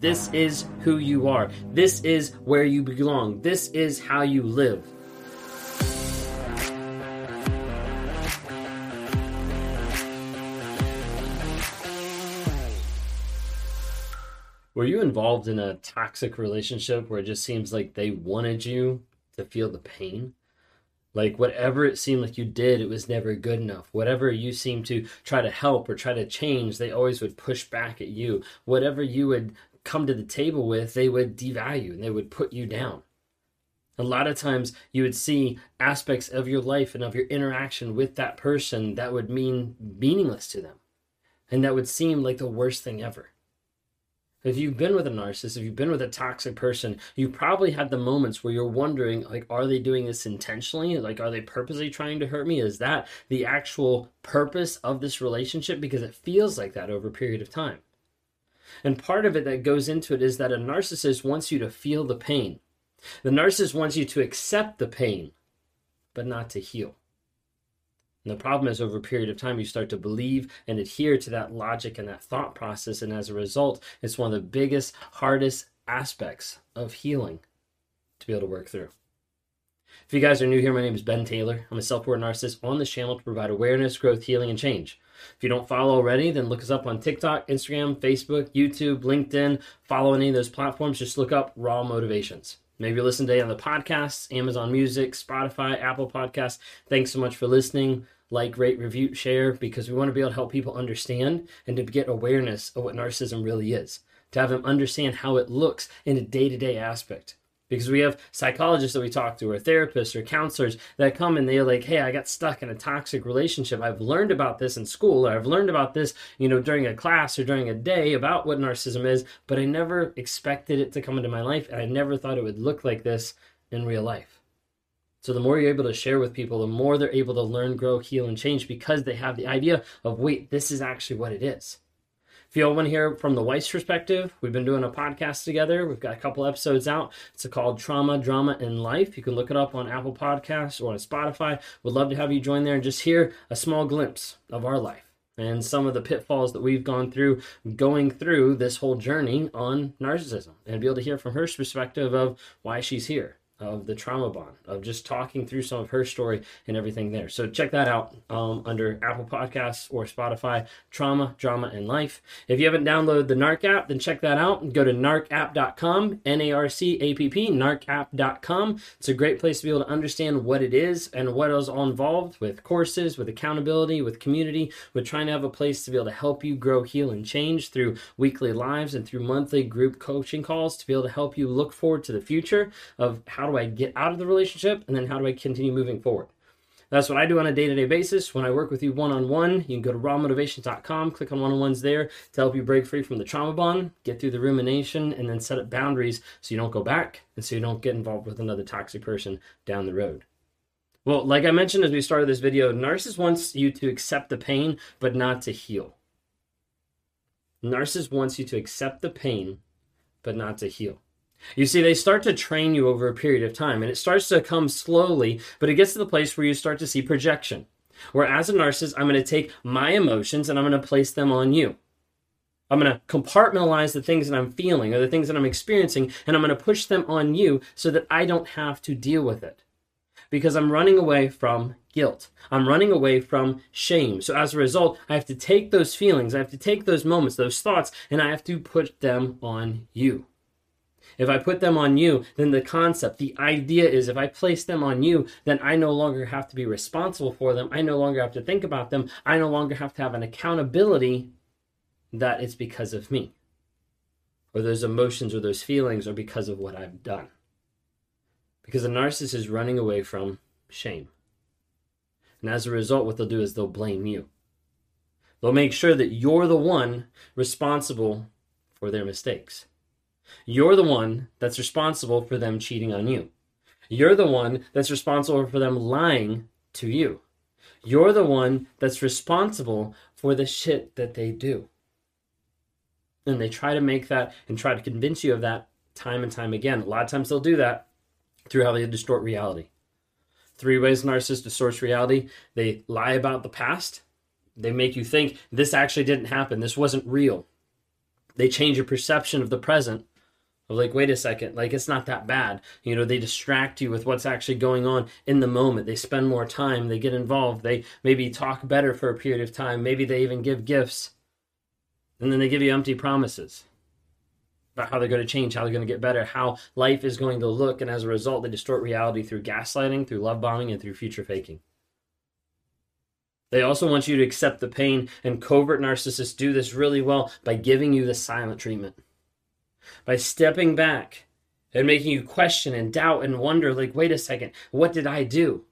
This is who you are. This is where you belong. This is how you live. Were you involved in a toxic relationship where it just seems like they wanted you to feel the pain? Like whatever it seemed like you did, it was never good enough. Whatever you seemed to try to help or try to change, they always would push back at you. Whatever you would come to the table with, they would devalue and they would put you down. A lot of times you would see aspects of your life and of your interaction with that person that would mean meaningless to them. And that would seem like the worst thing ever. If you've been with a narcissist, if you've been with a toxic person, you probably had the moments where you're wondering, like, are they doing this intentionally? Like, are they purposely trying to hurt me? Is that the actual purpose of this relationship? Because it feels like that over a period of time. And part of it that goes into it is that a narcissist wants you to feel the pain. The narcissist wants you to accept the pain, but not to heal. And the problem is, over a period of time, you start to believe and adhere to that logic and that thought process. And as a result, it's one of the biggest, hardest aspects of healing to be able to work through. If you guys are new here, my name is Ben Taylor. I'm a self aware narcissist on this channel to provide awareness, growth, healing, and change. If you don't follow already, then look us up on TikTok, Instagram, Facebook, YouTube, LinkedIn. Follow any of those platforms. Just look up Raw Motivations. Maybe listen today on the podcasts, Amazon Music, Spotify, Apple Podcasts. Thanks so much for listening like, rate, review, share, because we want to be able to help people understand and to get awareness of what narcissism really is, to have them understand how it looks in a day to day aspect. Because we have psychologists that we talk to, or therapists, or counselors that come and they're like, "Hey, I got stuck in a toxic relationship. I've learned about this in school, or I've learned about this, you know, during a class or during a day about what narcissism is, but I never expected it to come into my life, and I never thought it would look like this in real life." So the more you're able to share with people, the more they're able to learn, grow, heal, and change because they have the idea of, wait, this is actually what it is. If you want to hear from the wife's perspective, we've been doing a podcast together. We've got a couple episodes out. It's called Trauma, Drama, and Life. You can look it up on Apple Podcasts or on Spotify. Would love to have you join there and just hear a small glimpse of our life and some of the pitfalls that we've gone through going through this whole journey on narcissism and be able to hear from her perspective of why she's here of the trauma bond of just talking through some of her story and everything there. So check that out um, under apple podcasts or spotify trauma drama and life. If you haven't downloaded the narc app then check that out. And go to narcapp.com n-a-r-c-a-p-p narcapp.com it's a great place to be able to understand what it is and what is all involved with courses with accountability with community with trying to have a place to be able to help you grow heal and change through weekly lives and through monthly group coaching calls to be able to help you look forward to the future of how do I get out of the relationship? And then how do I continue moving forward? That's what I do on a day to day basis. When I work with you one on one, you can go to rawmotivations.com, click on one on ones there to help you break free from the trauma bond, get through the rumination, and then set up boundaries so you don't go back and so you don't get involved with another toxic person down the road. Well, like I mentioned as we started this video, Narcissist wants you to accept the pain, but not to heal. Narcissist wants you to accept the pain, but not to heal. You see, they start to train you over a period of time, and it starts to come slowly, but it gets to the place where you start to see projection. Where, as a narcissist, I'm going to take my emotions and I'm going to place them on you. I'm going to compartmentalize the things that I'm feeling or the things that I'm experiencing, and I'm going to push them on you so that I don't have to deal with it. Because I'm running away from guilt. I'm running away from shame. So as a result, I have to take those feelings, I have to take those moments, those thoughts, and I have to put them on you. If I put them on you, then the concept, the idea is if I place them on you, then I no longer have to be responsible for them. I no longer have to think about them. I no longer have to have an accountability that it's because of me. Or those emotions or those feelings are because of what I've done. Because a narcissist is running away from shame. And as a result, what they'll do is they'll blame you. They'll make sure that you're the one responsible for their mistakes. You're the one that's responsible for them cheating on you. You're the one that's responsible for them lying to you. You're the one that's responsible for the shit that they do. And they try to make that and try to convince you of that time and time again. A lot of times they'll do that through how they distort reality. Three ways narcissists distort reality they lie about the past, they make you think this actually didn't happen, this wasn't real. They change your perception of the present. Of like, wait a second, like it's not that bad. You know, they distract you with what's actually going on in the moment. They spend more time, they get involved, they maybe talk better for a period of time, maybe they even give gifts. And then they give you empty promises about how they're going to change, how they're going to get better, how life is going to look. And as a result, they distort reality through gaslighting, through love bombing, and through future faking. They also want you to accept the pain, and covert narcissists do this really well by giving you the silent treatment. By stepping back and making you question and doubt and wonder, like, wait a second, what did I do?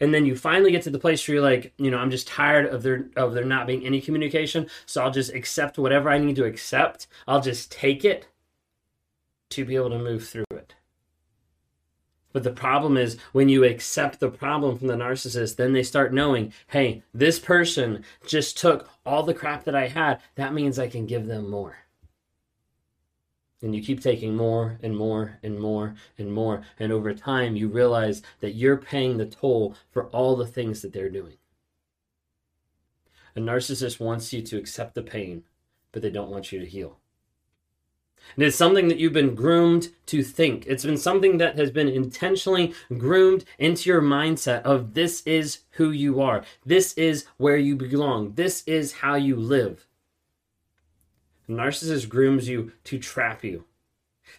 And then you finally get to the place where you're like, you know, I'm just tired of there of there not being any communication, so I'll just accept whatever I need to accept. I'll just take it to be able to move through it. But the problem is when you accept the problem from the narcissist, then they start knowing, hey, this person just took all the crap that I had. That means I can give them more. And you keep taking more and more and more and more. And over time, you realize that you're paying the toll for all the things that they're doing. A narcissist wants you to accept the pain, but they don't want you to heal. And it's something that you've been groomed to think. It's been something that has been intentionally groomed into your mindset of this is who you are. This is where you belong. This is how you live. The narcissist grooms you to trap you,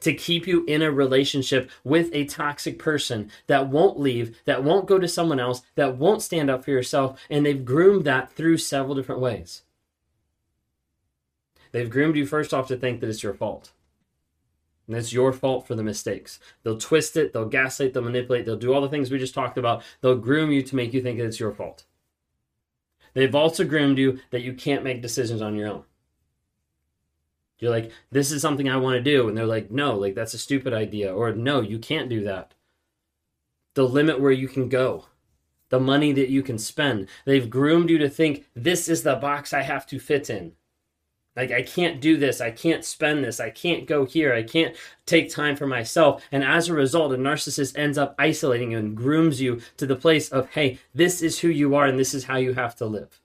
to keep you in a relationship with a toxic person that won't leave, that won't go to someone else, that won't stand up for yourself. And they've groomed that through several different ways. They've groomed you first off to think that it's your fault. And it's your fault for the mistakes. They'll twist it, they'll gaslight, they'll manipulate, they'll do all the things we just talked about. They'll groom you to make you think that it's your fault. They've also groomed you that you can't make decisions on your own. You're like, this is something I want to do. And they're like, no, like that's a stupid idea. Or no, you can't do that. The limit where you can go, the money that you can spend. They've groomed you to think this is the box I have to fit in. Like, I can't do this. I can't spend this. I can't go here. I can't take time for myself. And as a result, a narcissist ends up isolating you and grooms you to the place of, hey, this is who you are and this is how you have to live.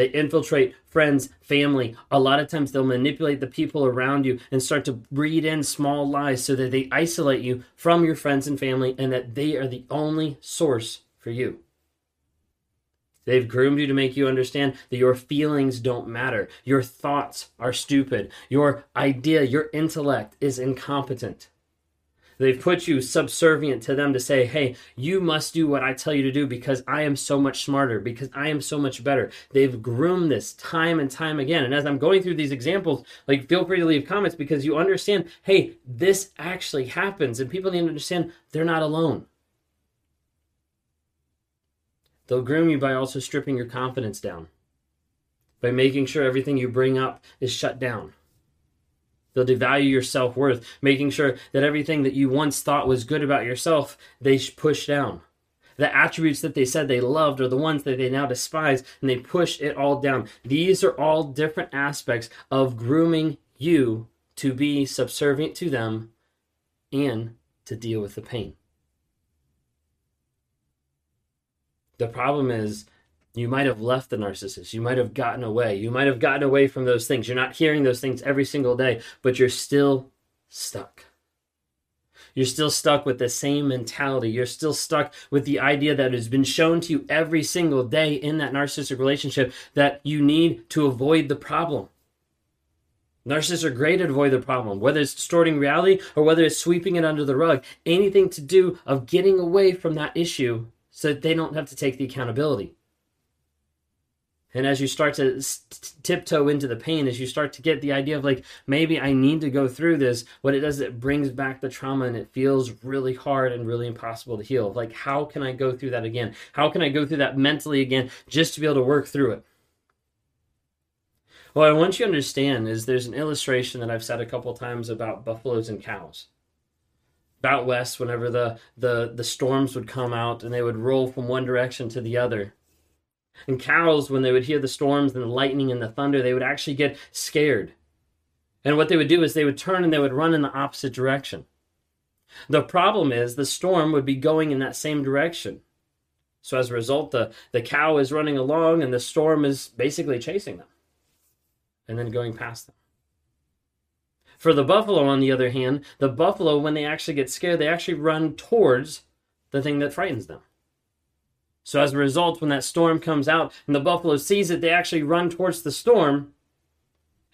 They infiltrate friends, family. A lot of times they'll manipulate the people around you and start to breed in small lies so that they isolate you from your friends and family and that they are the only source for you. They've groomed you to make you understand that your feelings don't matter. Your thoughts are stupid. Your idea, your intellect is incompetent. They've put you subservient to them to say, hey, you must do what I tell you to do because I am so much smarter, because I am so much better. They've groomed this time and time again. And as I'm going through these examples, like feel free to leave comments because you understand, hey, this actually happens. And people need to understand they're not alone. They'll groom you by also stripping your confidence down, by making sure everything you bring up is shut down. They'll devalue your self worth, making sure that everything that you once thought was good about yourself, they push down. The attributes that they said they loved are the ones that they now despise, and they push it all down. These are all different aspects of grooming you to be subservient to them and to deal with the pain. The problem is you might have left the narcissist. You might have gotten away. You might have gotten away from those things. You're not hearing those things every single day, but you're still stuck. You're still stuck with the same mentality. You're still stuck with the idea that has been shown to you every single day in that narcissistic relationship that you need to avoid the problem. Narcissists are great at avoid the problem, whether it's distorting reality or whether it's sweeping it under the rug. Anything to do of getting away from that issue so that they don't have to take the accountability. And as you start to tiptoe into the pain, as you start to get the idea of like, maybe I need to go through this, what it does, it brings back the trauma and it feels really hard and really impossible to heal. Like, how can I go through that again? How can I go through that mentally again just to be able to work through it? What I want you to understand is there's an illustration that I've said a couple times about buffaloes and cows out west whenever the, the, the storms would come out and they would roll from one direction to the other. And cows, when they would hear the storms and the lightning and the thunder, they would actually get scared. And what they would do is they would turn and they would run in the opposite direction. The problem is the storm would be going in that same direction. So as a result, the, the cow is running along and the storm is basically chasing them. and then going past them. For the buffalo, on the other hand, the buffalo, when they actually get scared, they actually run towards the thing that frightens them. So as a result, when that storm comes out and the buffalo sees it, they actually run towards the storm.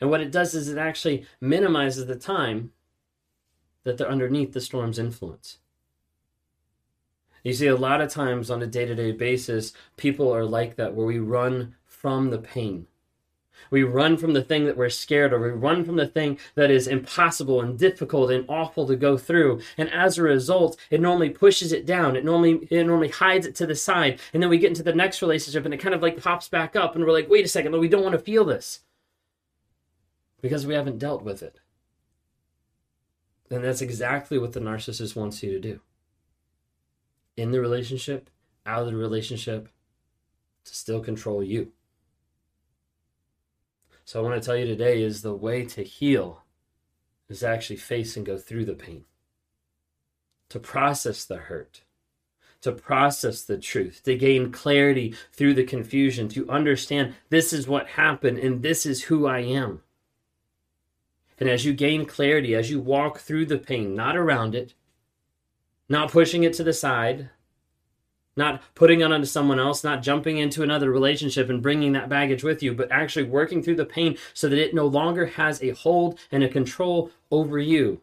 And what it does is it actually minimizes the time that they're underneath the storm's influence. You see, a lot of times on a day to day basis, people are like that, where we run from the pain. We run from the thing that we're scared of. We run from the thing that is impossible and difficult and awful to go through. And as a result, it normally pushes it down. It normally it normally hides it to the side. And then we get into the next relationship and it kind of like pops back up and we're like, wait a second, we don't want to feel this. Because we haven't dealt with it. And that's exactly what the narcissist wants you to do. In the relationship, out of the relationship, to still control you. So I want to tell you today is the way to heal is to actually face and go through the pain, to process the hurt, to process the truth, to gain clarity through the confusion, to understand this is what happened and this is who I am. And as you gain clarity, as you walk through the pain, not around it, not pushing it to the side, not putting it onto someone else, not jumping into another relationship and bringing that baggage with you, but actually working through the pain so that it no longer has a hold and a control over you.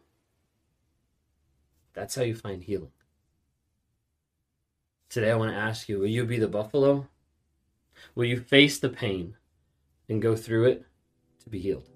That's how you find healing. Today, I want to ask you will you be the buffalo? Will you face the pain and go through it to be healed?